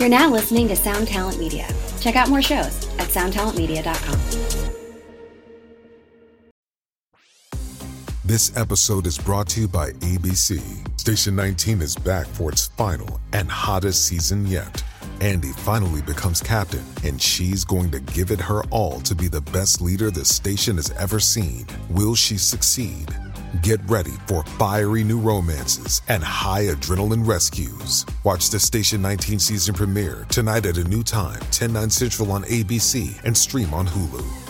You're now listening to Sound Talent Media. Check out more shows at soundtalentmedia.com. This episode is brought to you by ABC. Station 19 is back for its final and hottest season yet. Andy finally becomes captain, and she's going to give it her all to be the best leader the station has ever seen. Will she succeed? Get ready for fiery new romances and high adrenaline rescues. Watch the Station 19 season premiere tonight at a new time, 10 9 Central on ABC and stream on Hulu.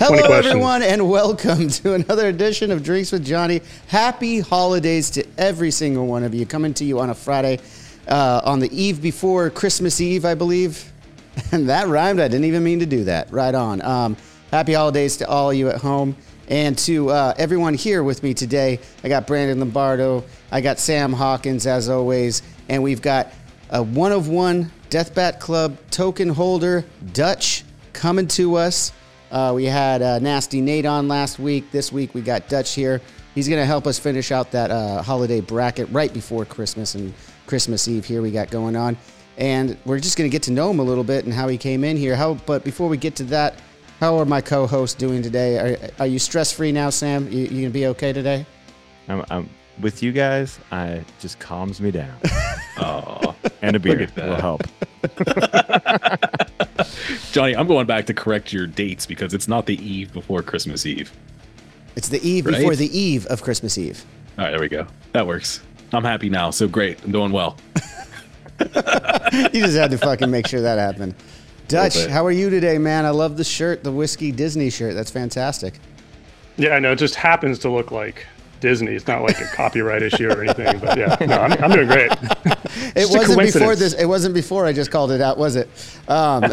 Like 20 Hello, questions. everyone, and welcome to another edition of Drinks with Johnny. Happy holidays to every single one of you. Coming to you on a Friday, uh, on the eve before Christmas Eve, I believe. And that rhymed. I didn't even mean to do that. Right on. Um, happy holidays to all of you at home and to uh, everyone here with me today. I got Brandon Lombardo. I got Sam Hawkins, as always. And we've got a one of one Death Bat Club token holder, Dutch, coming to us. Uh, we had uh, Nasty Nate on last week. This week we got Dutch here. He's going to help us finish out that uh, holiday bracket right before Christmas and Christmas Eve here we got going on. And we're just going to get to know him a little bit and how he came in here. How, but before we get to that, how are my co-hosts doing today? Are, are you stress free now, Sam? You, you gonna be okay today? I'm, I'm with you guys. I it just calms me down. oh, and a beer will help. Johnny, I'm going back to correct your dates because it's not the eve before Christmas Eve. It's the eve Right? before the eve of Christmas Eve. All right, there we go. That works. I'm happy now. So great. I'm doing well. you just had to fucking make sure that happened. Dutch, how are you today, man? I love the shirt, the whiskey Disney shirt. That's fantastic. Yeah, I know. It just happens to look like Disney. It's not like a copyright issue or anything. But yeah, no, I'm, I'm doing great. It wasn't before this. It wasn't before I just called it out, was it? Um,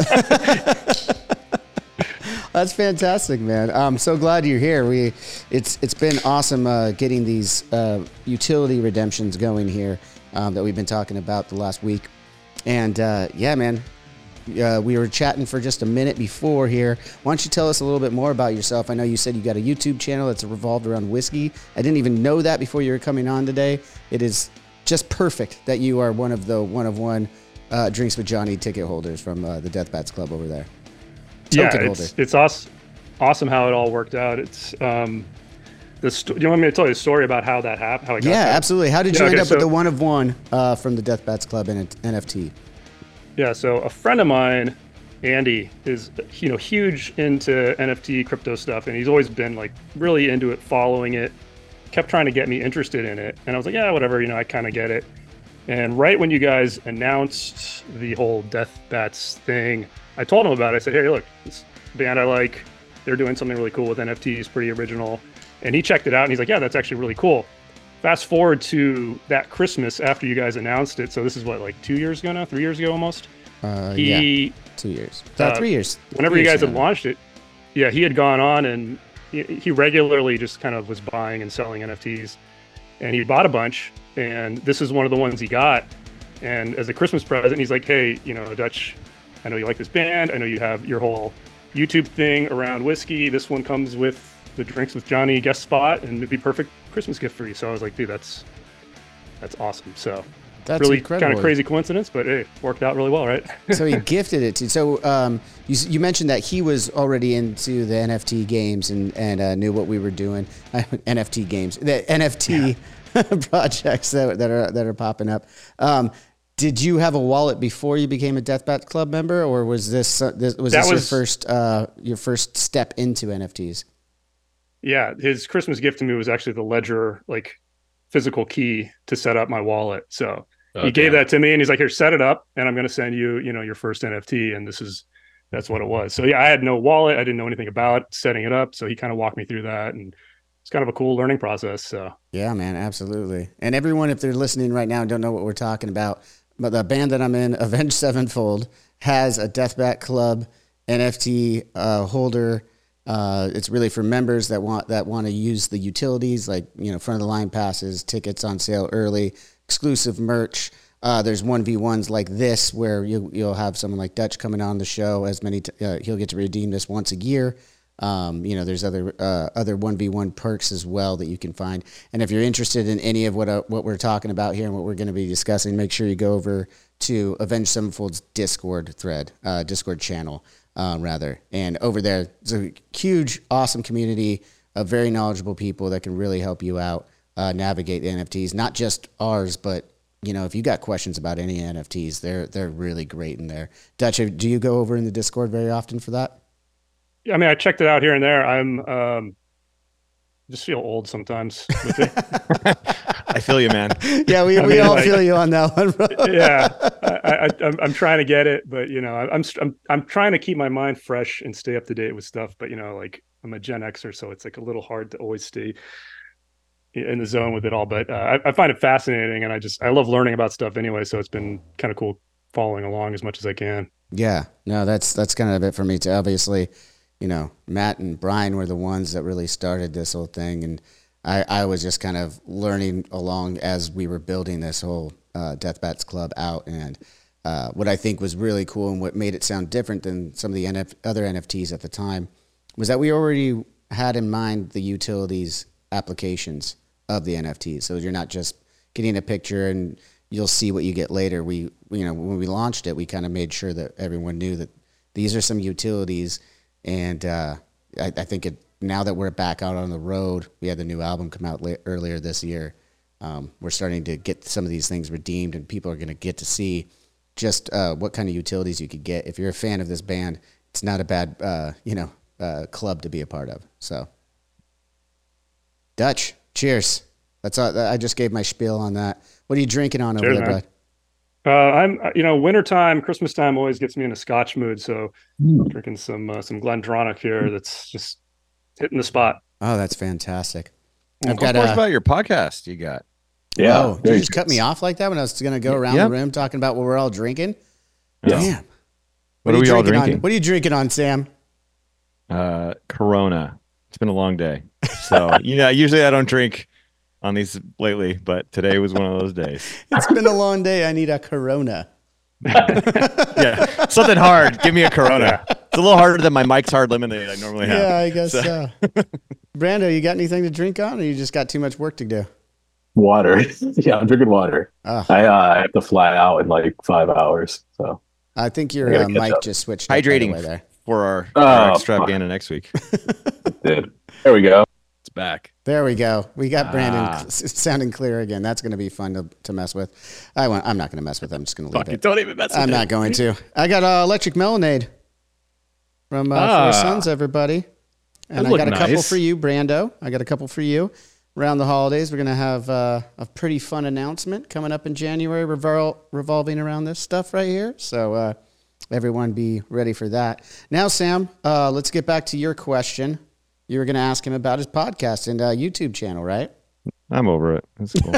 that's fantastic, man. I'm so glad you're here. We, it's it's been awesome uh, getting these uh, utility redemptions going here um, that we've been talking about the last week, and uh, yeah, man. Uh, we were chatting for just a minute before here. Why don't you tell us a little bit more about yourself? I know you said you got a YouTube channel that's revolved around whiskey. I didn't even know that before you were coming on today. It is just perfect that you are one of the one of one uh, drinks with Johnny ticket holders from uh, the Death Bats Club over there. yeah, it's holder. it's awesome, awesome how it all worked out. It's um, the sto- you want me to tell you a story about how that happened? How I got Yeah, that? absolutely. How did you Yeah, end okay, up with the one of one uh, from the Death Bats Club and NFT? Yeah, so a friend of mine, Andy, is you know huge into NFT crypto stuff, and he's always been like really into it, following it. Kept trying to get me interested in it, and I was like, yeah, whatever, you know, I kind of get it. And right when you guys announced the whole Death Bats thing, I told him about it. I said, hey, look, this band I like, they're doing something really cool with NFTs, pretty original. And he checked it out, and he's like, yeah, that's actually really cool. Fast forward to that Christmas after you guys announced it. So this is what, like two years ago now, three years ago almost? Uh, yeah, two years. Uh, uh, three years. whenever Three you years guys had launched it yeah he had gone on and he, he regularly just kind of was buying and selling nfts and he bought a bunch and this is one of the ones he got. And as a christmas present he's like hey you know dutch i know you like this band. I know you have your whole youtube thing around whiskey. This one comes with the drinks with johnny guest spot and it'd be perfect christmas gift for you so i was like dude that's that's awesome so That's really incredible. kind of crazy coincidence but hey worked out really well right so he gifted it to. You. So um, you, you mentioned that he was already into the NFT games and and uh, knew what we were doing. NFT games, the NFT projects that, that are that are popping up. Um, did you have a wallet before you became a Deathbat Club member, or was this, uh, this was That this was- your first uh, your first step into NFTs? Yeah, his Christmas gift to me was actually the Ledger like physical key to set up my wallet. So he gave that to me, and he's like, "Here, set it up, and I'm going to send you, you know, your first NFT." And this is that's what it was. So yeah, I had no wallet. I didn't know anything about setting it up. So he kind of walked me through that, and it's kind of a cool learning process. So Yeah, man, absolutely. And everyone, if they're listening right now and don't know what we're talking about, but the band that I'm in, Avenged Sevenfold, has a Deathbat Club NFT uh, holder Uh, it's really for members that want that want to use the utilities like you know front of the line passes, tickets on sale early, exclusive merch. Uh, there's one v ones like this where you you'll have someone like Dutch coming on the show. As many t- uh, he'll get to redeem this once a year. Um, you know, there's other uh, other one v one perks as well that you can find. And if you're interested in any of what uh, what we're talking about here and what we're going to be discussing, make sure you go over to Avenged Sevenfold's Discord thread, uh, Discord channel um, rather. And over there, it's a huge, awesome community of very knowledgeable people that can really help you out uh, navigate the NFTs, not just ours, but you know, if you got questions about any NFTs, they're they're really great in there. Dutch, do you go over in the Discord very often for that? Yeah, I mean, I checked it out here and there. I'm um, just feel old sometimes. I feel you, man. Yeah, we, we mean, all like- feel you on that one. Bro. yeah, I, I, I'm, I'm trying to get it, but you know, I'm, I'm I'm trying to keep my mind fresh and stay up to date with stuff. But you know, like I'm a Gen Xer, so it's like a little hard to always stay in the zone with it all. But uh, I, I find it fascinating, and I just I love learning about stuff anyway. So it's been kind of cool following along as much as I can. Yeah, no, that's that's kind of it for me too. Obviously, you know, Matt and Brian were the ones that really started this whole thing, and I, I was just kind of learning along as we were building this whole uh, Death Bats Club out. And uh, what I think was really cool and what made it sound different than some of the NF- other NFTs at the time was that we already had in mind the utilities applications of the NFTs. So you're not just getting a picture and you'll see what you get later. We, you know, when we launched it, we kind of made sure that everyone knew that these are some utilities. And uh, I, I think it, now that we're back out on the road, we had the new album come out la- earlier this year. Um, we're starting to get some of these things redeemed, and people are going to get to see just uh, what kind of utilities you could get. If you're a fan of this band, it's not a bad, uh, you know, uh, club to be a part of. So, Dutch, cheers. That's all, I just gave my spiel on that. What are you drinking on over there, man. bud? Uh, I'm you know wintertime, Christmas time always gets me in a Scotch mood. So drinking some uh, some Glendronach here. That's just hitting the spot. Oh, that's fantastic. Well, I've got tell us about your podcast you got. Yeah. Oh, did you just cut me off like that when I was going to go around Yep. the room talking about what we're all drinking? Yeah. Damn. What are you we all on? drinking? What are you drinking on, Sam? Uh, Corona. It's been a long day. So, you know, usually I don't drink on these lately, but today was one of those days. It's been a long day. I need a Corona. Yeah. Something hard. Give me a Corona. It's a little harder than my Mike's Hard Lemonade I normally have. Yeah, I guess So- so. Brando, you got anything to drink on, or you just got too much work to do? Water. yeah, I'm drinking water. Oh, I uh, I have to fly out in like five hours. So I think your gotta uh, mic up. just switched. up, by the Hydrating. way there. For our, Oh, our extravaganza next week. dude, there we go. It's back. There we go. We got Brandon Ah. sounding clear again. That's going to be fun to, to mess with. I want, I'm not going to mess with. it. I'm just going to leave Fuck it. it. Don't even mess with I'm it. not going to. I got uh, electric melonade from uh, Ah. Four Sons, everybody, and I got a couple for you, Brando. I got a couple for you. Around the holidays, we're gonna have uh, a pretty fun announcement coming up in January, revol- revolving around this stuff right here. So uh, everyone, be ready for that. Now, Sam, uh, let's get back to your question. You were gonna ask him about his podcast and uh, YouTube channel, right? I'm over it. That's cool.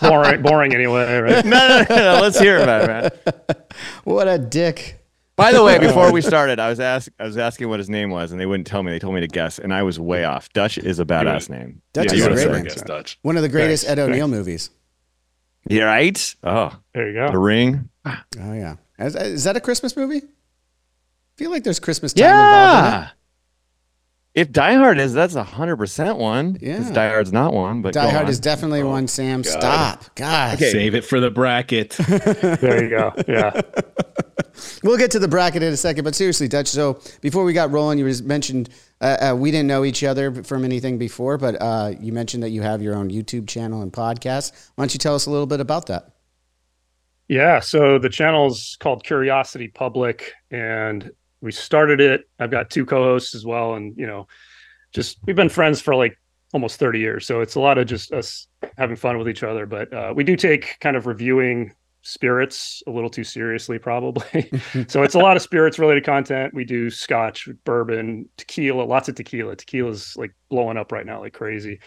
Boring, boring anyway, right? no, no, no, no. Let's hear about it, man. What a dick! By the way, before we started, I was ask I was asking what his name was, and they wouldn't tell me. They told me to guess, and I was way off. Dutch is a badass name. Dutch Yeah, is you a wanna great name. guess Dutch. One of the greatest Thanks. Ed O'Neill movies. Yeah, right? Oh, There you go. The. Ring. Oh yeah, is, is that a Christmas movie? I feel like there's Christmas time involved in it. Yeah. If Die Hard is, that's a hundred percent one. Yeah. Because Die Hard's not one, but Die Hard on. is definitely one. Sam, God. stop, God. Save it for the bracket. There you go. Yeah. We'll get to the bracket in a second, but seriously, Dutch. So before we got rolling, you mentioned uh, uh, we didn't know each other from anything before, but uh, you mentioned that you have your own YouTube channel and podcast. Why don't you tell us a little bit about that? Yeah, so the channel's called Curiosity Public, and we started it. I've got two co-hosts as well, and you know, just we've been friends for like almost 30 years, so it's a lot of just us having fun with each other. But uh, we do take kind of reviewing spirits a little too seriously, probably. so it's a lot of spirits related content. We do Scotch, bourbon, tequila, lots of tequila. Tequila's like blowing up right now, like crazy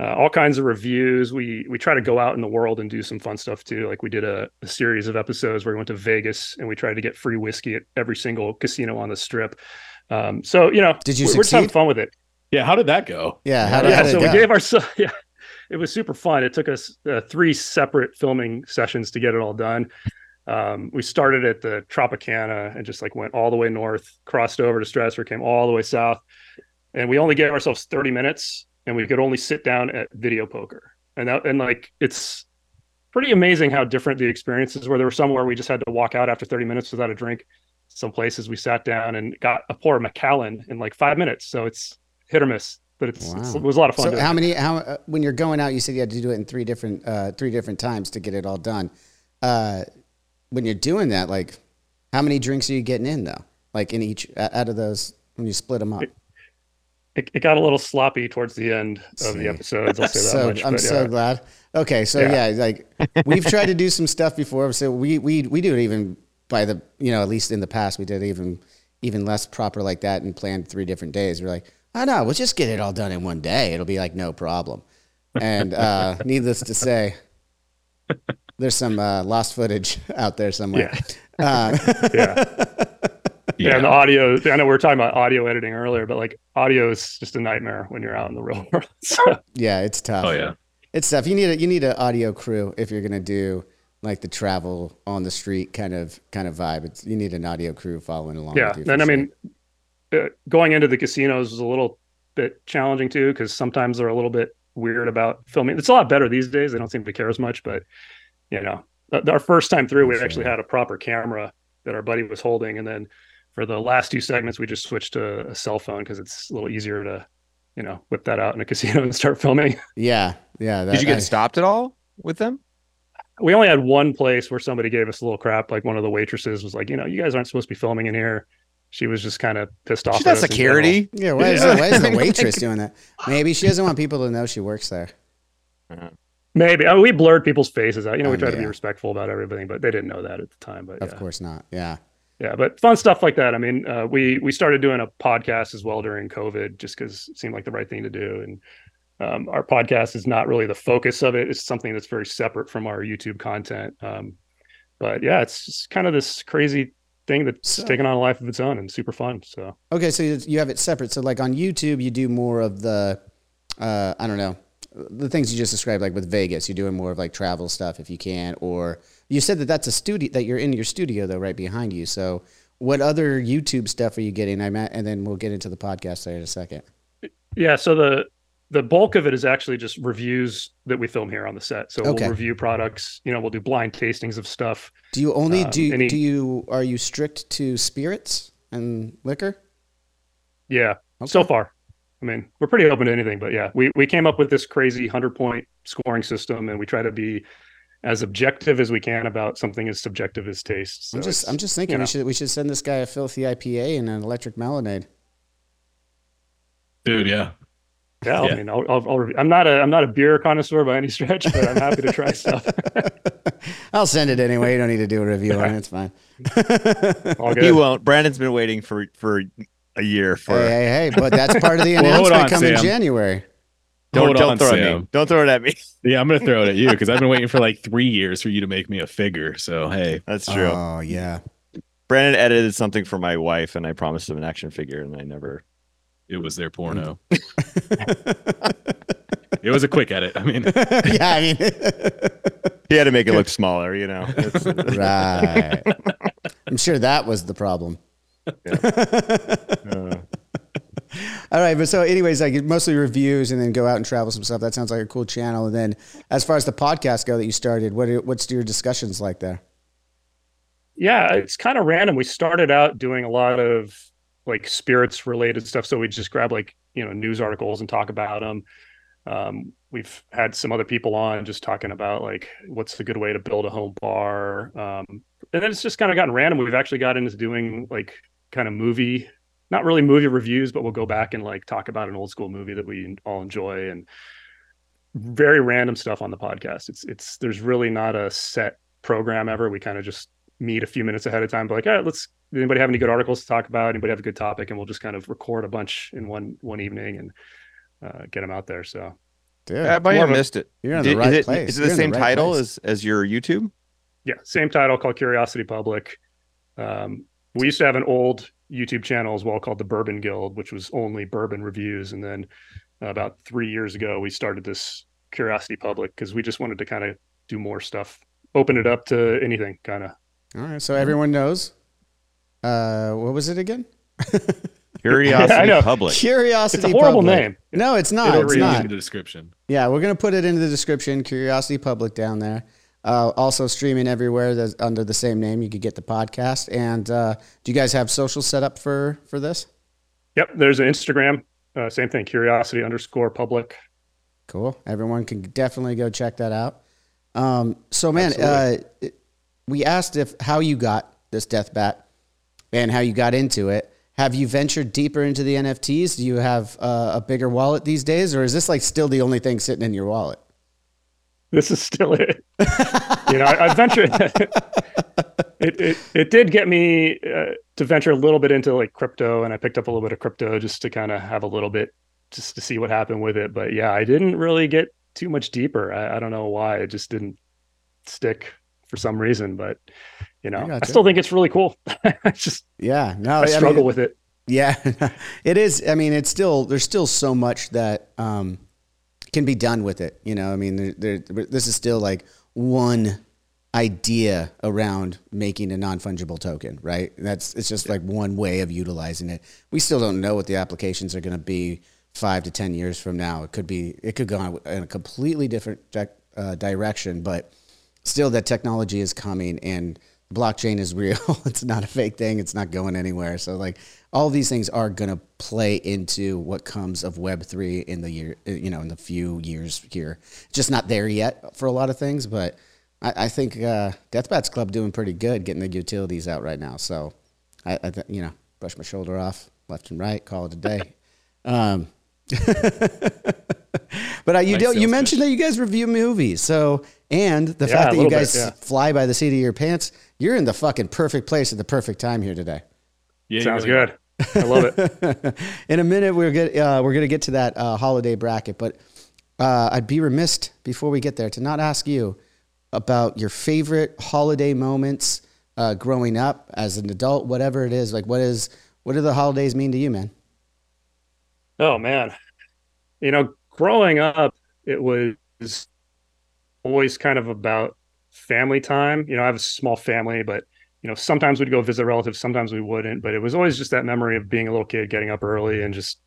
uh, all kinds of reviews. We we try to go out in the world and do some fun stuff too. Like we did a, a series of episodes where we went to Vegas and we tried to get free whiskey at every single casino on the strip. Um, so you know, Did you we're, we're just having fun with it. Yeah, how did that go? Yeah. How did, yeah, how did so it we go? gave ourselves. Yeah, it was super fun. It took us uh, three separate filming sessions to get it all done. Um, we started at the Tropicana and just like went all the way north, crossed over to Strasbourg, came all the way south, and we only gave ourselves thirty minutes, and we could only sit down at video poker, and that and like it's pretty amazing how different the experiences were. There were some where we just had to walk out after thirty minutes without a drink. Some places we sat down and got a pour of Macallan in like five minutes. So it's hit or miss, but it's, it's it was a lot of fun. So how it. many? How uh, when you're going out, you said you had to do it in three different uh, three different times to get it all done. Uh, when you're doing that, like, how many drinks are you getting in though? Like in each out of those when you split them up. it, it got a little sloppy towards the end of the episodes. I'll say that so much. I'm but so yeah. glad. Okay, so yeah. Yeah. like we've tried to do some stuff before. So we we we do it even by the you know at least in the past we did even even less proper like that and planned three different days. We're like, oh no, we'll just get it all done in one day. It'll be like no problem. And uh, needless to say, there's some uh, lost footage out there somewhere. Uh, yeah. Yeah, and the audio. I know we were talking about audio editing earlier, but like audio is just a nightmare when you're out in the real world. So, yeah, it's tough. Oh yeah. it's tough. You need a you need an audio crew if you're gonna do like the travel on the street kind of kind of vibe. It's, you need an audio crew following along. yeah, with you for and I mean, uh, going into the casinos was a little bit challenging too because sometimes they're a little bit weird about filming. It's a lot better these days. They don't seem to care as much, but you know, uh, our first time through, we actually had a proper camera that our buddy was holding, and then for the last two segments, we just switched to a cell phone because it's a little easier to, you know, whip that out in a casino and start filming. yeah, yeah. That, Did you get I- stopped at all with them? we only had one place where somebody gave us a little crap. Like one of the waitresses was like, you know, you guys aren't supposed to be filming in here. She was just kind of pissed off. She's at not us security. Yeah, why is, Yeah. The, why is the waitress like- doing that? Maybe she doesn't want people to know she works there. Maybe I mean, we blurred people's faces out. You know, we Oh, tried to be respectful about everything, but they didn't know that at the time. But Of yeah. course not. Yeah. Yeah, but fun stuff like that. I mean, uh, we we started doing a podcast as well during COVID, just because it seemed like the right thing to do. And um, our podcast is not really the focus of it. It's something that's very separate from our YouTube content. Um, but yeah, it's just kind of this crazy thing that's So- taken on a life of its own and super fun. So. Okay, so you you have it separate. So like on YouTube, you do more of the, uh, I don't know, the things you just described, like with Vegas, you're doing more of like travel stuff if you can. Or you said that that's a studio that you're in your studio though, right behind you. So what other YouTube stuff are you getting? I'm at, and then we'll get into the podcast there in a second. Yeah, so the the bulk of it is actually just reviews that we film here on the set. So Okay. we'll review products. You know, we'll do blind tastings of stuff. Do you only Um, do any- do you are you strict to spirits and liquor? Yeah, Okay. so far. I mean, we're pretty open to anything, but yeah, we we came up with this crazy hundred point scoring system, and we try to be as objective as we can about something as subjective as taste. So I'm just I'm just thinking you we should we should send this guy a filthy IPA and an electric melonade. Dude, yeah. yeah. I yeah. mean, I'll, I'll, I'll review. I'm not a I'm not a beer connoisseur by any stretch, but I'm happy to try stuff. I'll send it anyway. You don't need to do a review on it. It's fine. All good. He won't. Brandon's been waiting for for a year for. Hey, hey, hey! But that's part of the Well, announcement on, coming Sam. January. Don't Hold don't on, throw it at me. Don't throw it at me. Yeah, I'm gonna throw it at you because I've been waiting for like three years for you to make me a figure. So hey, That's true. Oh yeah. Brandon edited something for my wife, and I promised him an action figure, and I never. it was their porno. it was a quick edit. I mean, yeah, I mean, He had to make it look smaller, you know. Right. I'm sure that was the problem. Uh, All right, but so anyways, like mostly reviews and then go out and travel some stuff. That sounds like a cool channel. And then as far as the podcast go that you started, what are, what's your discussions like there? Yeah, it's kind of random. We started out doing a lot of like spirits related stuff. So we just grab like, you know, news articles and talk about them. Um, we've had some other people on just talking about like what's the good way to build a home bar. Um, and then it's just kind of gotten random. We've actually gotten into doing like kind of movie, not really movie reviews, but we'll go back and like talk about an old school movie that we all enjoy and very random stuff on the podcast. It's it's there's really not a set program ever. We kind of just meet a few minutes ahead of time, but like, all right, let's anybody have any good articles to talk about? Anybody have a good topic? And we'll just kind of record a bunch in one one evening and uh, get them out there. So yeah, I might have missed it. you're in the Did- right is it, place. Is it You're the the same right title place. as as your YouTube? yeah, same title called Curiosity Public. Um, we used to have an old YouTube channel as well called the Bourbon Guild, which was only bourbon reviews. And then uh, about three years ago, we started this Curiosity Public because we just wanted to kind of do more stuff, open it up to anything, kind of. All right, so everyone knows. Uh, what was it again? Curiosity I know. Public. Curiosity. It's a horrible Public. name. No, it's not. It'll It's read not. in the description. Yeah, we're gonna put it into the description. Curiosity Public down there. Uh, also streaming everywhere that's under the same name. You could get the podcast. And uh, do you guys have social set up for for this? Yep. There's an Instagram. Uh, same thing. Curiosity underscore public. Cool. Everyone can definitely go check that out. Um, so, man, uh, it- we asked if how you got this death bat and how you got into it. Have you ventured deeper into the NFTs? Do you have uh, a bigger wallet these days, or is this like still the only thing sitting in your wallet? This is still it. you know, I, I ventured. it, it it did get me uh, to venture a little bit into like crypto, and I picked up a little bit of crypto just to kind of have a little bit, just to see what happened with it. But yeah, I didn't really get too much deeper. I, I don't know why. It just didn't stick for some reason. But you know, I I, still think it's really cool. I just Yeah, no, I struggle mean, with it. Yeah, it is. I mean, it's still there's still so much that um, can be done with it. You know, I mean, there, there, this is still like one idea around making a non fungible token, right? That's it's just like one way of utilizing it. We still don't know what the applications are going to be five to ten years from now. It could be it could go in a completely different uh, direction, but still that technology is coming and blockchain is real. it's not a fake thing. It's not going anywhere. So like all these things are going to play into what comes of web 3 in the year you know in the few years here. Just not there yet for a lot of things, but I, I think uh, Deathbats Club doing pretty good getting the utilities out right now. So I, I th- you know, brush my shoulder off left and right, call it a day. um, but uh, you Nice do, you mentioned that you guys review movies. So and the Yeah, fact that you little bit, guys yeah. fly by the seat of your pants, you're in the fucking perfect place at the perfect time here today. Yeah, Sounds really are. good. I love it. in a minute, we're get, uh, we're going to get to that uh, holiday bracket, but uh, I'd be remiss before we get there to not ask you about your favorite holiday moments uh, growing up as an adult, whatever it is. Like, what is what do the holidays mean to you, man? Oh man. You know, growing up, it was always kind of about family time. You know, I have a small family, but you know, sometimes we'd go visit relatives, sometimes we wouldn't, but it was always just that memory of being a little kid, getting up early and just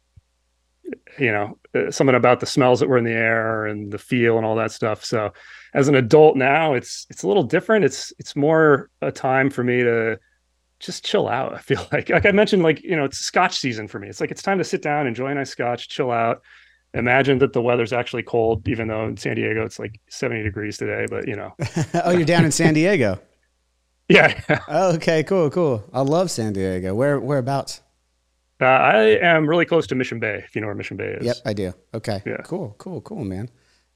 you know, uh, something about the smells that were in the air and the feel and all that stuff. So, as an adult now, it's it's a little different. It's it's more a time for me to just chill out. I feel like, like I mentioned, like you know, it's Scotch season for me. It's like it's time to sit down, enjoy a nice Scotch, chill out. Imagine that the weather's actually cold, even though in San Diego it's like 70 degrees today. But you know, oh, you're down in San Diego. yeah, Oh, okay, cool, cool. I love San Diego. Where whereabouts? uh, I am really close to Mission Bay. If you know where Mission Bay is. Yep, I do. Okay, Yeah. cool, cool, cool, man.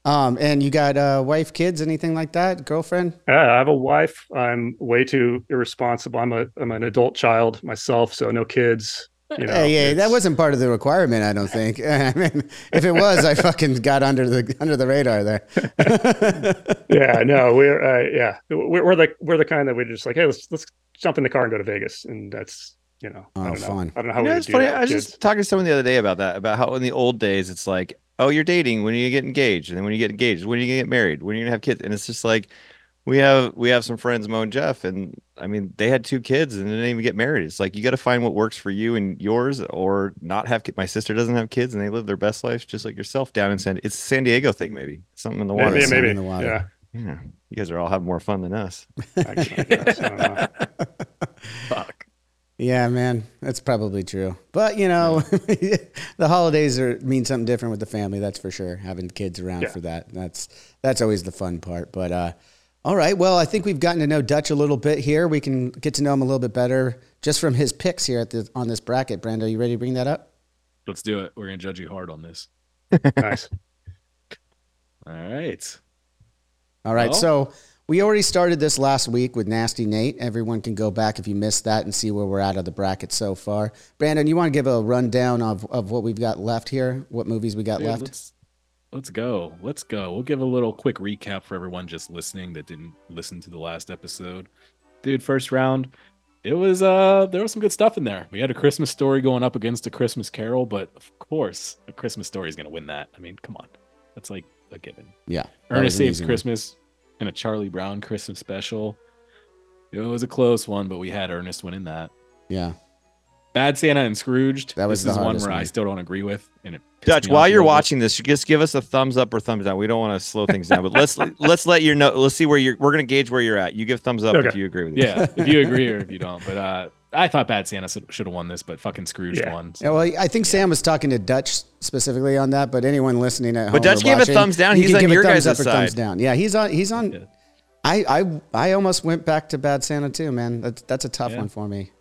Um, and you got uh, wife, kids, anything like that? Girlfriend? Yeah, I have a wife. I'm way too irresponsible. I'm a I'm an adult child myself, so no kids. You know, Hey, yeah, that wasn't part of the requirement, I don't think. I mean, if it was, I fucking got under the under the radar there. yeah, no, we're uh, yeah, we're, we're the we're the kind that we're just like, hey, let's let's jump in the car and go to Vegas, and that's you know, Oh, I don't know. I don't know how You we know, it's do funny. that. I was kids. just talking to someone the other day about that, about how in the old days it's like, oh, you're dating when you get engaged, and then when you get engaged, when are you gonna get married, when are you gonna have kids, and it's just like we have we have some friends, Mo and Jeff, and I mean they had two kids and they didn't even get married. It's like you got to find what works for you and yours, or not have. My sister doesn't have kids, and they live their best life just like yourself down in San. It's a San Diego thing, maybe something in the water. maybe, something maybe, in the water. yeah. Yeah, you guys are all having more fun than us. I guess, I guess, I don't know. Fuck. Yeah, man, that's probably true. But you know, the holidays are mean something different with the family. That's for sure. Having kids around Yeah. for that. That's that's always the fun part. But uh, all right, well, I think we've gotten to know Dutch a little bit here. We can get to know him a little bit better just from his picks here at the on this bracket. Brando, Are you ready to bring that up? Let's do it. We're gonna judge you hard on this. nice. All right. All right. Well- So we already started this last week with Nasty Nate. Everyone can go back if you missed that and see where we're at of the bracket so far. Brandon, you want to give a rundown of, of what we've got left here? What movies we got Dude, left? Let's, let's go. Let's go. We'll give a little quick recap for everyone just listening that didn't listen to the last episode. Dude, first round, it was uh there was some good stuff in there. We had a Christmas story going up against a Christmas Carol, but of course, a Christmas story is going to win that. I mean, come on, that's like a given. Yeah. Ernest Saves easy one. Christmas and a Charlie Brown Christmas special. It was a close one, but we had Ernest winning that. Yeah. Bad Santa and Scrooged. That was this the is one hardest where I still don't agree with. And it Dutch, while you're little bit. watching this, just give us a thumbs up or thumbs down. We don't want to slow things down, but let's let's let you know. Let's see where you're. We're gonna gauge where you're at. You give thumbs up if you agree with it. yeah, if you agree or if you don't. But uh, I thought Bad Santa should have won this, but fucking Scrooge Yeah. won. so- Yeah, well, I think Sam was talking to Dutch specifically on that, but anyone listening at home, But Dutch or gave a thumbs down. He's can on give a your thumbs guys' up or thumbs down. Yeah, he's on. He's on. Yeah. I, I I almost went back to Bad Santa too, man. That's that's a tough Yeah. one for me.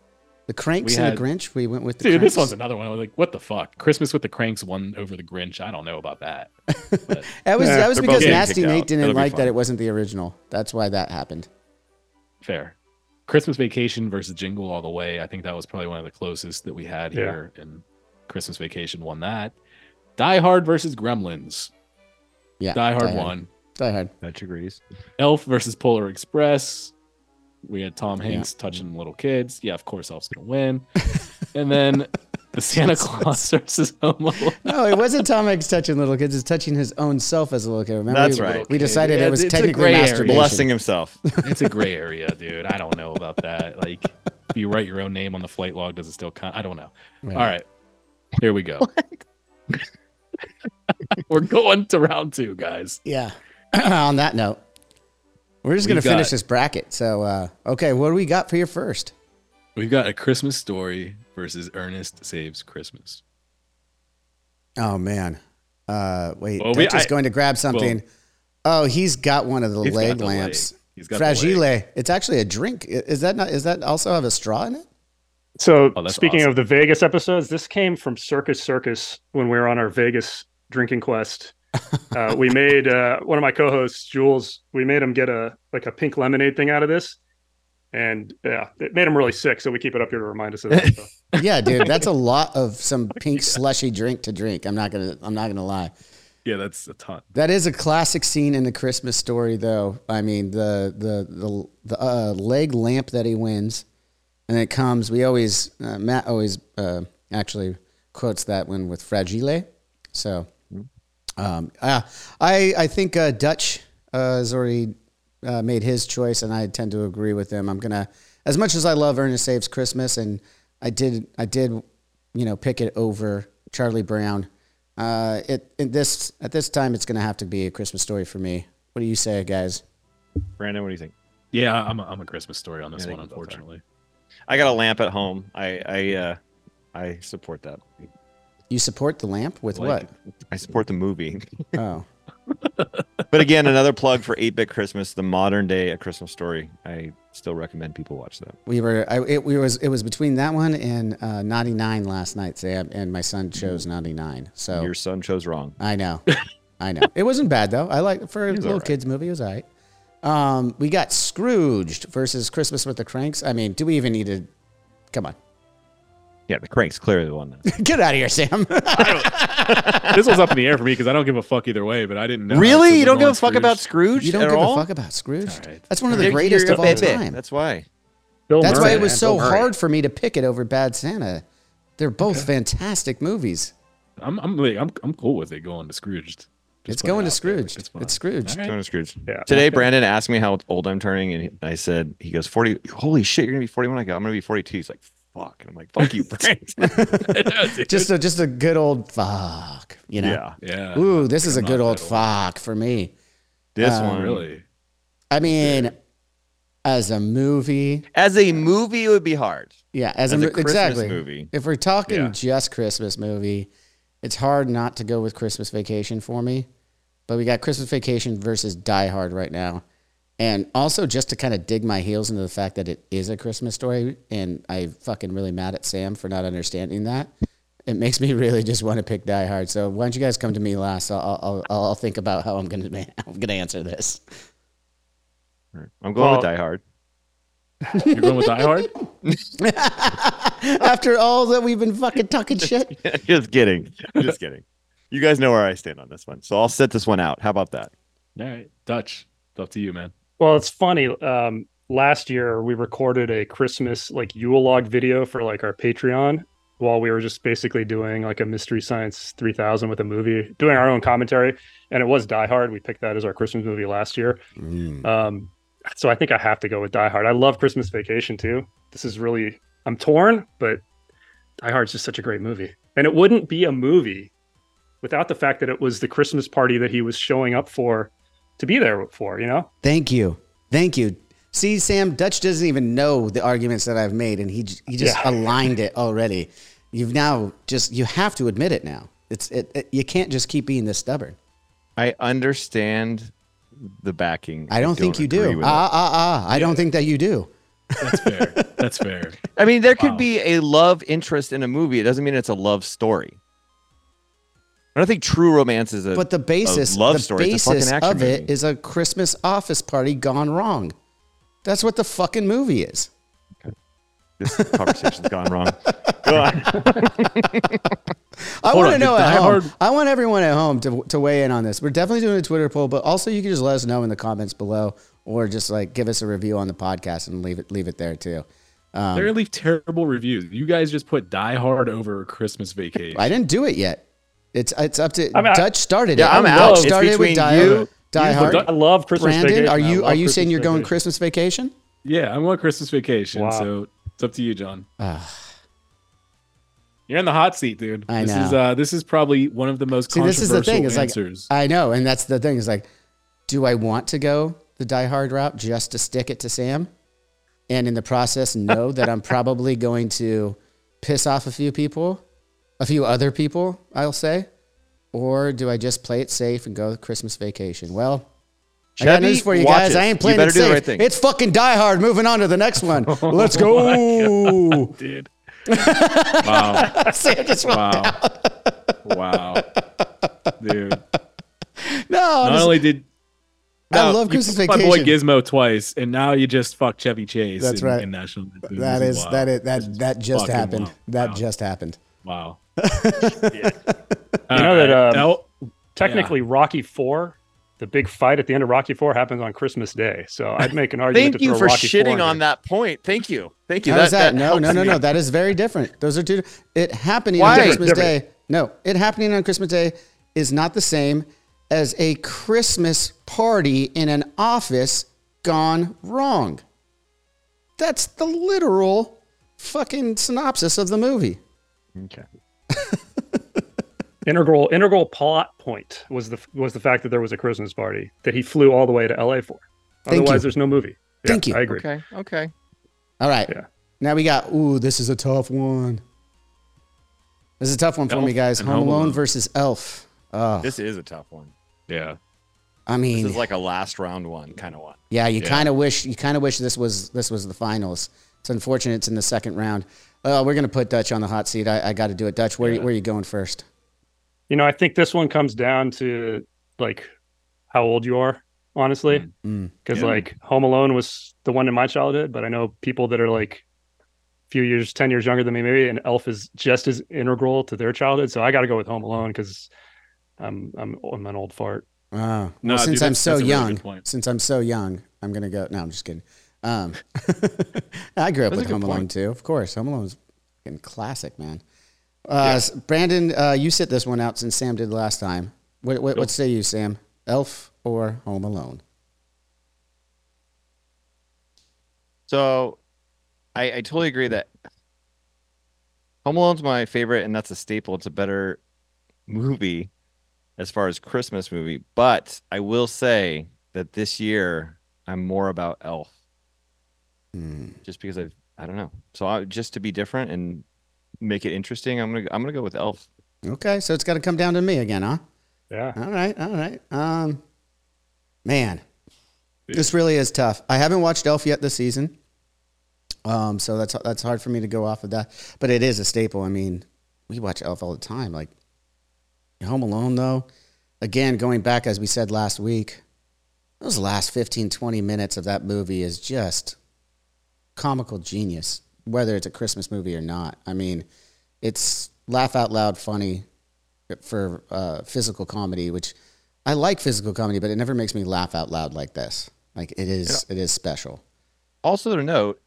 The Cranks We and had- the Grinch. We went with the Dude, Cranks. this one's another one. I was like, what the fuck? Christmas with the Cranks won over the Grinch. I don't know about that. But That was Yeah, that was because Nasty Nate out. didn't It'll like that it wasn't the original. That's why that happened. fair. Christmas Vacation versus Jingle All the Way. I think that was probably one of the closest that we had Yeah. here. And Christmas Vacation won that. Die Hard versus Gremlins. Yeah, Die Hard won. Die Hard. Dutch agrees. Elf versus Polar Express. We had Tom Hanks touching little kids. Yeah, of course, Elf's gonna win. and then the Santa Claus versus Home Alone. No, it wasn't Tom Hanks touching little kids. It's touching his own self as a little kid. Remember? That's we, right. We decided Yeah, it was it's a technically gray area. Blessing himself. It's a gray area, dude. I don't know about that. Like, if you write your own name on the flight log, does it still count? I don't know. Right. All right, here we go. We're going to round two, guys. Yeah. On that note, we're just gonna finish this bracket. So, uh, okay, what do we got for your first? We've got a Christmas story versus Ernest Saves Christmas. Oh man. Uh, wait, Well, we- Dutch is I- going to grab something. oh, he's got one of the He's got leg the lamps. leg. He's got the Fragile. leg. It's actually a drink. Is that not? Is that also have a straw in it? So Oh, speaking awesome. of the Vegas episodes, this came from Circus Circus when we were on our Vegas drinking quest. Uh, we made uh, one of my co-hosts, Jules. We made him get a like a pink lemonade thing out of this, and yeah, it made him really sick. So we keep it up here to remind us of that. stuff. Yeah, dude, that's a lot of some pink slushy drink to drink. I'm not gonna. I'm not gonna lie. Yeah, that's a ton. That is a classic scene in the Christmas story, though. I mean, the the the the uh, leg lamp that he wins, and it comes. We always uh, Matt always uh, actually quotes that one with fragile. So, um, uh, I I think uh, Dutch uh, has already uh, made his choice, and I tend to agree with him. I'm gonna, as much as I love Ernest Saves Christmas, and I did I did, you know, pick it over Charlie Brown. Uh, it, it this at this time it's gonna have to be a Christmas story for me. What do you say, guys? Brandon, what do you think? Yeah, I'm a, I'm a Christmas story on this Yeah, one, think we both are. unfortunately. I got a lamp at home. I I uh, I support that. You support the lamp with Like, I support the movie. Oh, but again, another plug for 8-bit Christmas, the modern day A Christmas Story. I still recommend people watch that. we were. I, it we was it was between that one and uh, Naughty Nine last night, Sam, and my son chose Naughty Nine. So Your son chose wrong. I know. I know. It wasn't bad though. I like for a little alright. kids movie. It was alright. Um, we got Scrooged versus Christmas with the Cranks. I mean, do we even need to? Come on, Yeah, the Crank's clearly the one. get out of here, Sam. this was up in the air for me because I don't give a fuck either way, but I didn't know. really? You don't give a fuck about Scrooge? Scrooge you don't at give all? a fuck about Scrooge. All right. That's one of the You're- greatest you're of a all bit- time. That's why. Bill That's Murray, why it was man, so Bill Murray. hard for me to pick it over Bad Santa. They're both fantastic movies. I'm I'm like, I'm I'm cool with it going to Scrooge. Just It's put it going to out there, like, Scrooge. it's It's, fine. Scrooge. All right. Going to Scrooge. Yeah. Today, Brandon asked me how old I'm turning, and he- I said, he goes, 40. Holy shit, you're going to be 41. I go, I'm going to be 42. He's like, fuck. And I'm like, fuck you, Brandon. Just a just a good old fuck, you know. yeah. Yeah. Ooh, this is a I'm good old that old. fuck for me. This Um, one. Really? I mean, as a movie, As a movie, it would be hard. yeah, as, As a, a Christmas exactly. movie. If we're talking Yeah. just Christmas movie, it's hard not to go with Christmas Vacation for me. But we got Christmas Vacation versus Die Hard right now. And also just to kind of dig my heels into the fact that it is a Christmas story, and I fucking really mad at Sam for not understanding that. It makes me really just want to pick Die Hard. So why don't you guys come to me last? I'll I'll, I'll, I'll think about how I'm gonna I'm gonna answer this. I'm going with Die Hard. You're going with Die Hard? After all that we've been fucking talking shit. just kidding. Just kidding. You guys know where I stand on this one. So I'll set this one out. How about that? All right, Dutch. It's up to you, man. Well, it's funny. Um, last year we recorded a Christmas like Yule log video for like our Patreon while we were just basically doing like a Mystery Science 3000 with a movie, doing our own commentary, and it was Die Hard. We picked that as our Christmas movie last year. Mm. Um, so I think I have to go with Die Hard. I love Christmas Vacation too. This is really I'm torn, but Die Hard's just such a great movie, and it wouldn't be a movie without the fact that it was the Christmas party that he was showing up for to be there for. You know. Thank you. Thank you. See, Sam, Dutch doesn't even know the arguments that I've made, and he he just Yeah. aligned it already. You've now just you have to admit it now. It's it, it you can't just keep being this stubborn. I understand the backing. I don't think you do. with it. Ah ah ah! I don't think that you do. That's fair. That's fair. I mean, there could Wow. be a love interest in a movie. It doesn't mean it's a love story. I don't think true romance is a. But the basis, love the story. It's a fucking basis action of it movie. is a Christmas office party gone wrong. That's what the fucking movie is. this conversation's gone wrong. Go on. I want to know at home. Hard- I want everyone at home to, to weigh in on this. We're definitely doing a Twitter poll, but also you can just let us know in the comments below, or just like give us a review on the podcast and leave it leave it there too. Um, They're gonna leave terrible reviews. You guys just put Die Hard over Christmas Vacation. I didn't do it yet. It's it's up to I mean, Dutch started Yeah, it. I'm I out. love- It's started between with Die, you. Die Hard. I love Christmas Brandon, Vacation. are you are love you saying you're going Vacation. Christmas vacation? yeah, I'm on Christmas Vacation, Wow. so it's up to you, John. Ah. You're in the hot seat, dude. I this know. is uh this is probably one of the most See, this is the thing. controversial It's like answers. I know, and that's the thing. Is like, do I want to go the Die Hard route just to stick it to Sam, and in the process know that I'm probably going to piss off a few people, a few other people, I'll say, or do I just play it safe and go Christmas vacation? Well. I got Chevy, news for you guys. I ain't playing it do the safe. right thing. It's fucking Die Hard. Moving on to the next one. Let's Oh go. dude. wow. Sam just Wow. wow. Dude. No, Not just- only did I now, love you Christmas fucked my boy Vacation. Gizmo twice, and now you just fuck Chevy Chase. That's in, right. In National that is that is This that that just happened. wild. That Wow. just happened. Wow. You know that, um, Now- Technically, Rocky Four, the big fight at the end of Rocky Four happens on Christmas Day. So I'd make an argument. Thank to you throw for Rocky shitting on that point. Thank you. Thank you. How is that? No, helps no, no, me. no. That is very different. Those are two. It happening Why? on Christmas Different. Day. No, it happening on Christmas Day is not the same as a Christmas party in an office gone wrong. That's the literal fucking synopsis of the movie. Okay. Integral integral plot point was the was the fact that there was a Christmas party that he flew all the way to LA for. Thank Otherwise, you. there's no movie. Yeah, Thank you. I agree. Okay. Okay. All right. Yeah. Now we got. Ooh, this is a tough one. This is a tough one for Elf me, guys. Home, Home Alone, Alone. versus Elf. Oh, This is a tough one. Yeah. I mean, This is like a last round one kind of one. Yeah, you Yeah. kind of wish you kind of wish this was this was the finals. It's unfortunate it's in the second round. Uh, we're gonna put Dutch on the hot seat. I, I got to do it. Dutch, where Yeah. where are you going first? You know, I think this one comes down to like how old you are, honestly. Mm. Because Yeah. like Home Alone was the one in my childhood, but I know people that are like a few years, ten years younger than me, maybe, and Elf is just as integral to their childhood. So I got to go with Home Alone because I'm I'm I'm an old fart. Oh, well, No, since dude, I'm so that's a really young, since I'm so young, I'm gonna go. No, I'm just kidding. Um, I grew up That's with Home Alone point. too. Of course, Home Alone fucking classic, man. Uh, Brandon, uh, you sit this one out since Sam did last time. What, what, what say you, Sam? Elf or Home Alone? So, I, I totally agree that Home Alone's my favorite, and that's a staple. It's a better movie as far as Christmas movie. But I will say that this year I'm more about Elf, Hmm. just because I've I don't know. So I, just to be different and make it interesting, I'm gonna I'm gonna go with Elf. Okay, so it's got to come down to me again, huh? Yeah. All right, all right. Um, man, this really is tough. I haven't watched Elf yet this season, um, so that's that's hard for me to go off of that. But it is a staple. I mean, we watch Elf all the time. Like Home Alone, though. Again, going back as we said last week, those last 15, 20 minutes of that movie is just comical genius. Whether it's a Christmas movie or not, I mean, it's laugh out loud funny for uh, physical comedy, which I like physical comedy, but it never makes me laugh out loud like this. Like it is, it is special. also to note,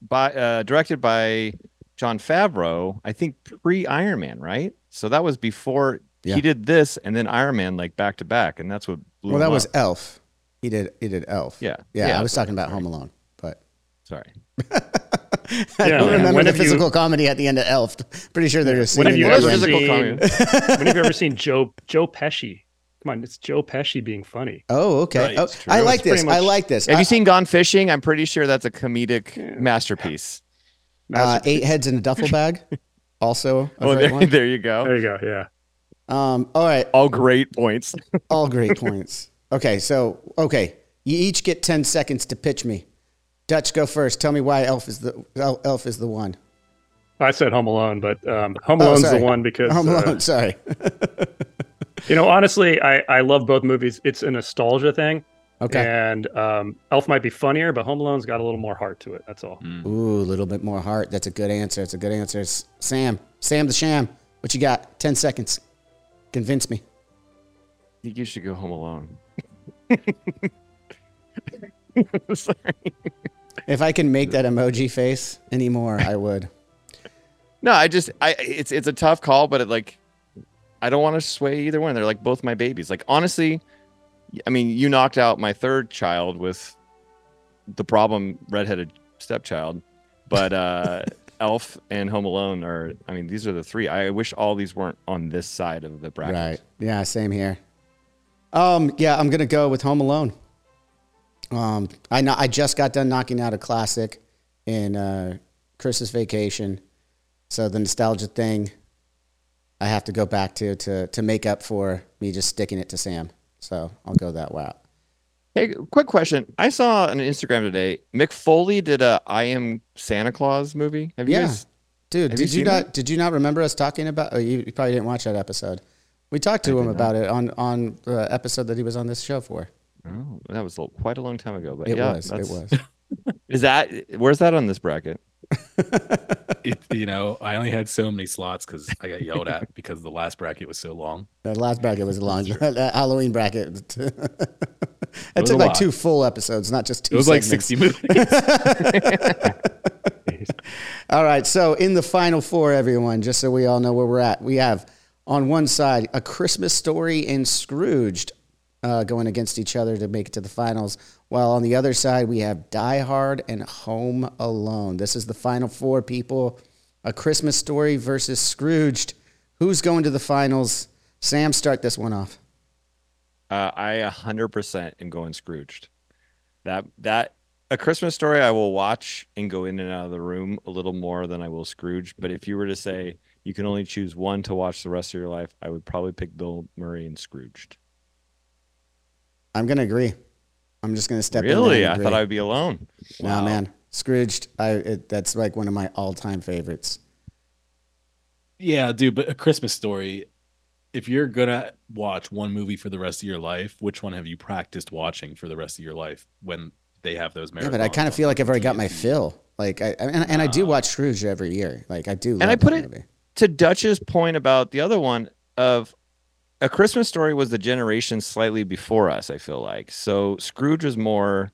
by uh, directed by Jon Favreau, I think pre Iron Man, right? So that was before Yeah. he did this, and then Iron Man like back to back, and that's what blew Well, that was. Elf. He did. He did Elf. Yeah. Yeah. Yeah, I was talking about sorry. Home Alone, but sorry. I Yeah, don't man. remember When the have you- physical comedy at the end of Elf. Pretty sure they're just When have singing you that Well, ever that's again. physical seen? comedy. when have you ever seen Joe Joe Pesci? Come on, it's Joe Pesci being funny. Oh, okay. Right, Oh, it's true. I It's like this. pretty I like this. Have I- you seen Gone Fishing? I'm pretty sure that's a comedic Yeah. masterpiece. uh, Eight Heads in a Duffel Bag? Also, a Oh, there, one. there you go. There you go. Yeah. Um, all right. All great points. All great points. Okay, so okay, you each get ten seconds to pitch me. Dutch, go first. Tell me why Elf is the Elf is the one. I said Home Alone, but um, Home Oh, Alone's sorry. the one because Home uh, Alone. sorry. you know honestly, I I love both movies. It's a nostalgia thing, Okay. and um, Elf might be funnier, but Home Alone's got a little more heart to it. That's all. Ooh, a little bit more heart. That's a good answer. It's a good answer. S- Sam, Sam the Sham. What you got? Ten seconds. Convince me. I think you should go home alone. Sorry. If I can make that emoji face anymore, I would. No, I just I it's it's a tough call, but it like I don't want to sway either one. They're like both my babies. Like honestly, I mean, you knocked out my third child with the problem redheaded stepchild, but uh Elf and Home Alone are I mean, these are the three. I wish all these weren't on this side of the bracket. Right. Yeah, same here. Um, yeah, I'm gonna go with Home Alone. Um, I know I just got done knocking out a classic in uh, Christmas Vacation, so the nostalgia thing I have to go back to to to make up for me just sticking it to Sam. So I'll go that route. Hey, quick question. I saw on Instagram today, Mick Foley did a I Am Santa Claus movie. Have you Yeah. guys Dude, you did you, seen not that? did you not remember us talking about? Oh, you, you probably didn't watch that episode. We talked to I him about it on on the episode that he was on this show for. Oh, that was a, quite a long time ago, but It yeah, was. It was. Is that where's that on this bracket? It, you know, I only had so many slots because I got yelled at because the last bracket was so long. That last bracket was a long. That Halloween bracket. that was took like lot. two full episodes, not just two. It was like 60 movies. All right. So in the final four, everyone, just so we all know where we're at, we have on one side a Christmas Story and Scrooged uh, going against each other to make it to the finals, while on the other side we have Die Hard and Home Alone. This is the final four people. A Christmas Story versus Scrooged. Who's going to the finals? Sam, start this one off. Uh, I a hundred percent am going Scrooged. That that a Christmas story I will watch and go in and out of the room a little more than I will Scrooge. But if you were to say you can only choose one to watch the rest of your life, I would probably pick Bill Murray and Scrooged. I'm going to agree. I'm just going to step in. really? I thought I'd be alone. Wow, man. Scrooged, I it, that's like one of my all-time favorites. yeah, dude, but a Christmas story. If you're gonna watch one movie for the rest of your life, which one have you practiced watching for the rest of your life when they have those marathons? Yeah, but I kind of feel like I've already got my fill. Like, I and, and I do ah. watch Scrooge every year. Like, I do. And I put it- movie. to Dutch's point about the other one of a Christmas story was the generation slightly before us, I feel like. So Scrooge was more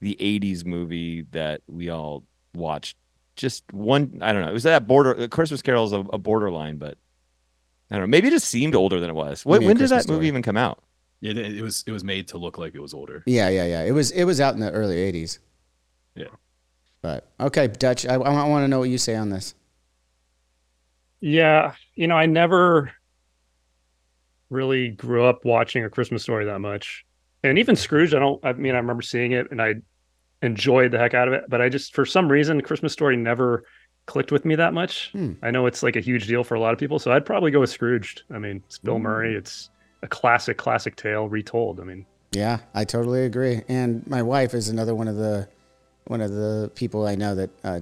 the 80s movie that we all watched. Just one, I don't know. It was that border, The Christmas Carol is a, a borderline, but I don't know. Maybe it just seemed older than it was. When, mean when did Christmas that movie even come out? It, it was it was made to look like it was older. Yeah, yeah, yeah. It was it was out in the early '80s. Yeah. But okay, Dutch. I, I want to know what you say on this. Yeah, you know, I never really grew up watching a Christmas story that much. And even Scrooge, I don't I mean I remember seeing it and I enjoyed the heck out of it, but I just for some reason Christmas story never clicked with me that much. Hmm. I know it's like a huge deal for a lot of people, so I'd probably go with Scrooged. I mean, it's Bill Murray, it's a classic classic tale retold. I mean, Yeah, I totally agree. And my wife is another one of the one of the people I know that uh,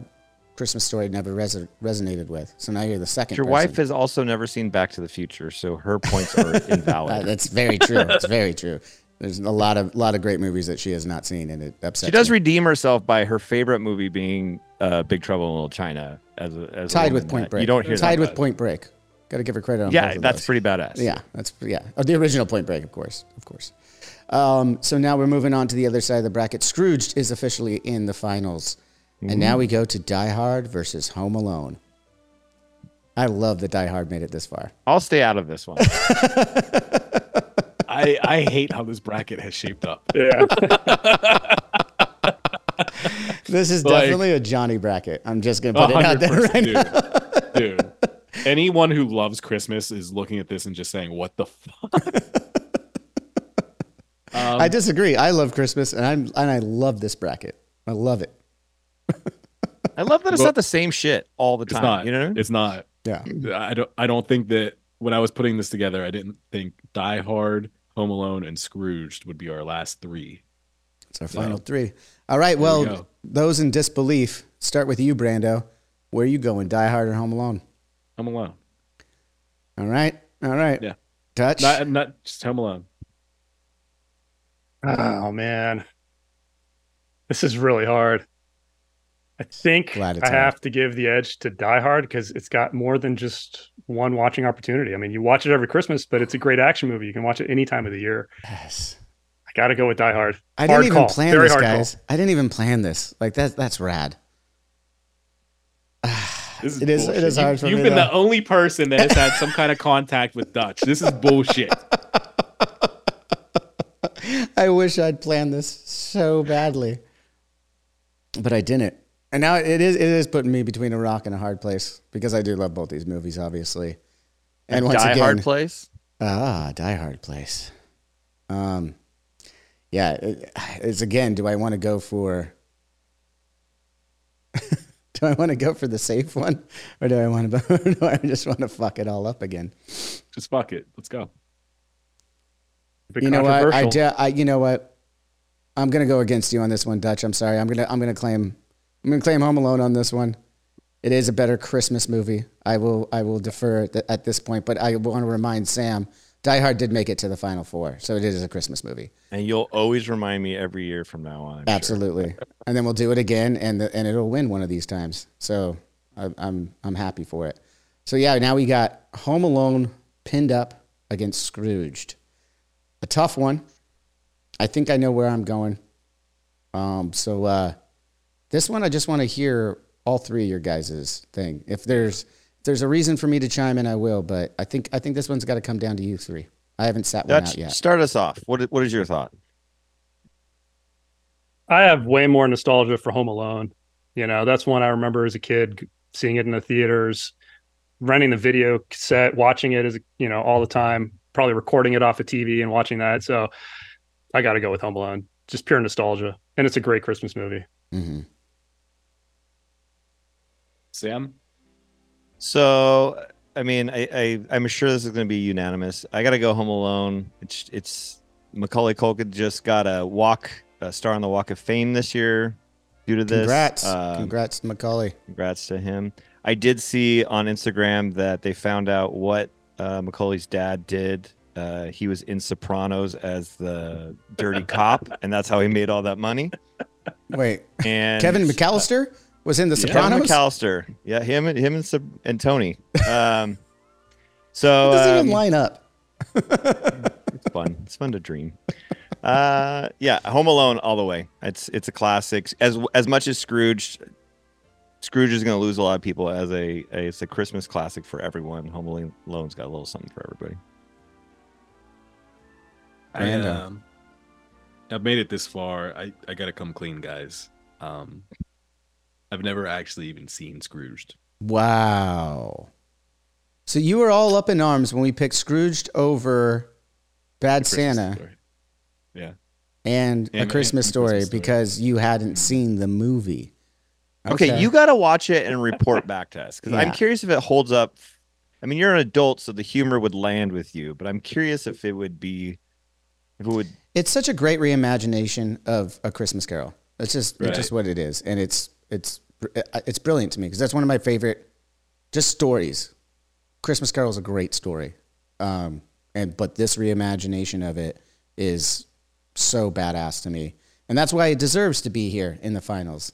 Christmas Story never res- resonated with. So now you're the second. Your person. wife has also never seen Back to the Future, so her points are Uh, invalid. that's very true. It's very true. There's a lot of lot of great movies that she has not seen, and it upsets. She does me. redeem herself by her favorite movie being uh, Big Trouble in Little China as a, as tied with Point that Break. You don't hear tied with. Point Break. Got to give her credit on. Yeah, that's those. pretty badass. Yeah, that's yeah. Oh, the original Point Break, of course, of course. Um, so now we're moving on to the other side of the bracket. Scrooged is officially in the finals. And now we go to Die Hard versus Home Alone. I love that Die Hard made it this far. I'll stay out of this one. I I hate how this bracket has shaped up. Yeah. This is Like- definitely a Johnny bracket. I'm just going to put it out there 100%, right now. dude. dude. Anyone who loves Christmas is looking at this and just saying, "What the fuck?" Um, I disagree. I love Christmas and I'm and I love this bracket. I love it. I love that it's Well, not the same shit all the It's time. not. You know, It's not. Yeah. I don't. I don't think that when I was putting this together, I didn't think Die Hard, Home Alone, and Scrooged would be our last three. It's our So, final three. All right. Well, go. those in disbelief, start with you, Brando. Where are you going? Die Hard or Home Alone? Home Alone. All right. All right. Yeah. Dutch. Not not just Home Alone. Oh man, this is really hard. I think Glad it's I hard. have to give the edge to Die Hard because it's got more than just one watching opportunity. I mean, you watch it every Christmas, but it's a great action movie. You can watch it any time of the year. yes. I got to go with Die Hard. I Hard didn't even call. plan Very this, hard call. guys. I didn't even plan this. Like that. That's rad. This It is- it bullshit. is hard You, for You've me, been though. the only person that has had some kind of contact with Dutch. This is bullshit. I wish I'd planned this so badly, but I didn't. And now it is it is putting me between a rock and a hard place because I do love both these movies, obviously. And once Die again, Hard place. ah, Die Hard place. Um, yeah, it, it's again. Do I want to go for? do I want to go for the safe one, or do I want to? Or do I just want to fuck it all up again? Just fuck it. Let's go. You know what? I, controversial. de- I you know what? I'm gonna go against you on this one, Dutch. I'm sorry. I'm gonna I'm gonna claim I'm gonna claim Home Alone on this one. It is a better Christmas movie. I will I will defer at, th- at this point, but I want to remind Sam, Die Hard did make it to the final four, so it is a Christmas movie. And you'll always remind me every year from now on. I'm sure. Absolutely. and then we'll do it again, and the, and it'll win one of these times. So I, I'm I'm happy for it. So yeah, now we got Home Alone pinned up against Scrooged. A tough one. I think I know where I'm going. Um, so uh, this one, I just want to hear all three of your guys' thing. If there's if there's a reason for me to chime in, I will. But I think I think this one's got to come down to you three. I haven't sat one out yet. start us off. What is, what is your thought? I have way more nostalgia for Home Alone. You know, that's one I remember as a kid seeing it in the theaters, renting the video cassette, watching it as you know all the time, probably recording it off a TV and watching that. So I got to go with Home Alone. Just pure nostalgia, and it's a great Christmas movie. hmm Sam. So, I mean, I, I I'm sure this is going to be unanimous. I got to go Home Alone. It's it's Macaulay Culkin just got a walk, a star on the Walk of Fame this year due to this. Congrats, Um, congrats, to Macaulay. Congrats to him. I did see on Instagram that they found out what uh, Macaulay's dad did. Uh, he was in Sopranos as the dirty cop, and that's how he made all that money. Wait, And Kevin McAllister was in The Yeah. Kevin McAllister, yeah, him and him and, and Tony. Um, so It doesn't um, even line up. it's fun. It's fun to dream. Uh, yeah, Home Alone all the way. It's it's a classic. As as much as Scrooge, Scrooge is going to lose a lot of people as a, a it's a Christmas classic for everyone. Home Alone's got a little something for everybody. I, Brando. um, I've made it this far. I, I gotta come clean, guys. Um, I've never actually even seen Scrooged. Wow. So you were all up in arms when we picked Scrooged over Bad Santa Story. Yeah. and And- A Christmas and Story Christmas Story. because you hadn't mm-hmm. seen the movie. Okay, you got to watch it and report back to us because I'm curious if it holds up. I mean, you're an adult, so the humor would land with you, but I'm curious if it would be, if it would. It's such a great reimagination of A Christmas Carol. It's just it's just what it is, and it's it's it's brilliant to me because that's one of my favorite just stories. Christmas Carol is a great story, um, and but this reimagination of it is so badass to me, and that's why it deserves to be here in the finals.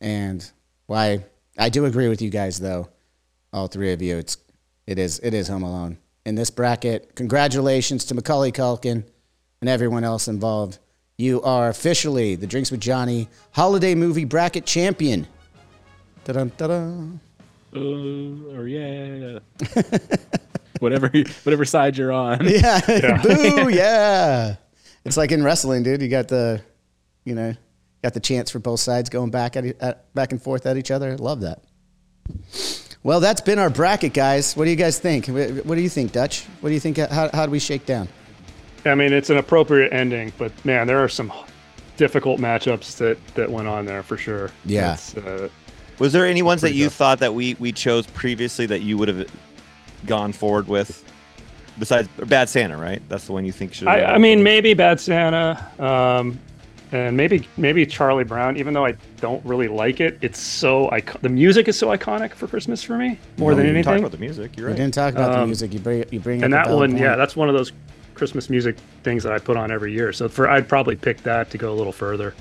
And why I do agree with you guys though, all three of you. It's it is it is Home Alone in this bracket. Congratulations to Macaulay Culkin and everyone else involved. You are officially the Drinks with Johnny holiday movie bracket champion. Ta-dun, ta-dun. Uh, or yeah, whatever, whatever side you're on. Yeah. Boo, yeah. It's like in wrestling, dude. You got the, you know, got the chance for both sides going back at, e- at back and forth at each other. Love that. Well, that's been our bracket, guys. What do you guys think? What do you think, Dutch? What do you think? How, how do we shake down? I mean, it's an appropriate ending, but man, there are some difficult matchups that that went on there for sure. Yeah. Uh, Was there any ones that you tough. thought that we we chose previously that you would have gone forward with? Besides Bad Santa, right? That's the one you think should. I, I mean, maybe Bad Santa, um, and maybe maybe Charlie Brown. Even though I don't really like it, it's so icon- the music is so iconic for Christmas for me more than we talked anything. about the music. You're We right. didn't talk about the Um, music. You bring you bring and up a that valid one, yeah, that's one of those Christmas music things that I put on every year. So for I'd probably pick that to go a little further.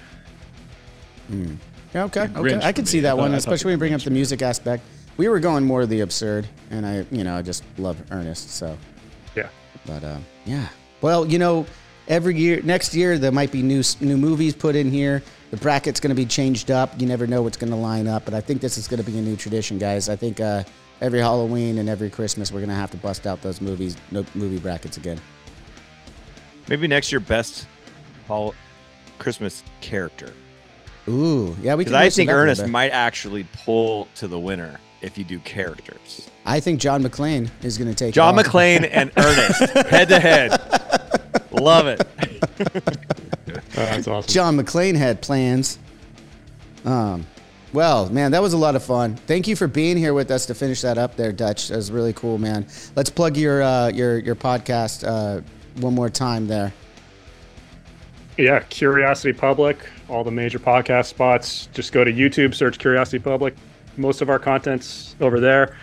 Yeah, okay, okay. I for can see that one, especially when you bring up the music aspect. We were going more of the absurd, and I, you know, I just love Ernest. So, Yeah. but um, yeah. Well, you know, every year, next year there might be new new movies put in here. The bracket's going to be changed up. You never know what's going to line up, but I think this is going to be a new tradition, guys. I think uh, every Halloween and every Christmas we're going to have to bust out those movies, no, movie brackets again. Maybe next year, best fall Christmas character. Ooh, yeah, we. Because I think up a little Ernest might actually pull to the winner if you do characters. I think John McClane is going to take John all. McClane and Ernest, head to head. Love it. Uh, that's awesome. John McClane had plans. Um, well, man, that was a lot of fun. Thank you for being here with us to finish that up there, Dutch. That was really cool, man. Let's plug your uh, your your podcast uh, one more time there. Yeah, Curiosity Public, all the major podcast spots. Just go to YouTube, search Curiosity Public. Most of our content's over there.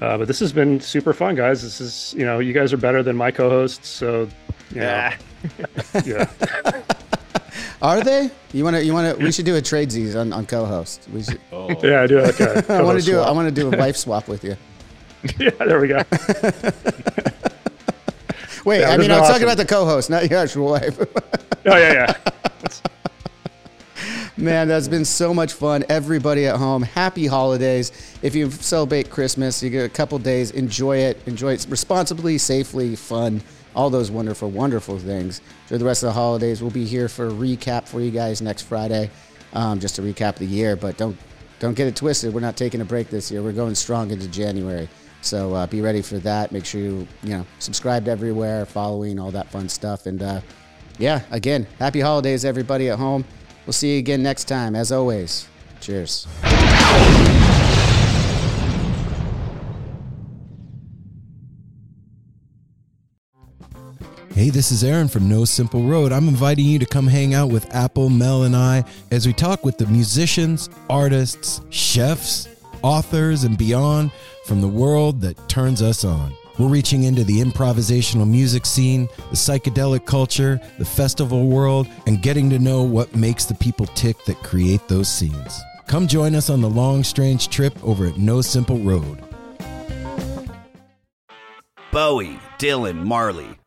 Uh, but this has been super fun, guys. This is, you know, you guys are better than my co-hosts, so you Yeah. yeah. Are they? You want to? You want to? We should do a tradesies on, on co-host. We should. Oh, yeah, I do like a I want to co-host do. I want to do a wife swap with you. yeah, there we go. Wait, Yeah, I mean, I'm talking about the co-host, not your actual wife. Oh yeah, yeah. Man, that's been so much fun. Everybody at home, happy holidays. If you celebrate Christmas, you get a couple days, enjoy it. Enjoy it responsibly, safely, fun, all those wonderful, wonderful things. Enjoy the rest of the holidays. We'll be here for a recap for you guys next Friday, um, just to recap the year. But don't don't get it twisted. We're not taking a break this year. We're going strong into January. So uh, be ready for that. Make sure you you know subscribed everywhere, following all that fun stuff, and uh, yeah, again, happy holidays, everybody at home. We'll see you again next time. As always, cheers. Hey, this is Aaron from No Simple Road. I'm inviting you to come hang out with Apple, Mel, and I as we talk with the musicians, artists, chefs, authors, and beyond from the world that turns us on. We're reaching into the improvisational music scene, the psychedelic culture, the festival world, and getting to know what makes the people tick that create those scenes. Come join us on the long, strange trip over at No Simple Road. Bowie, Dylan, Marley.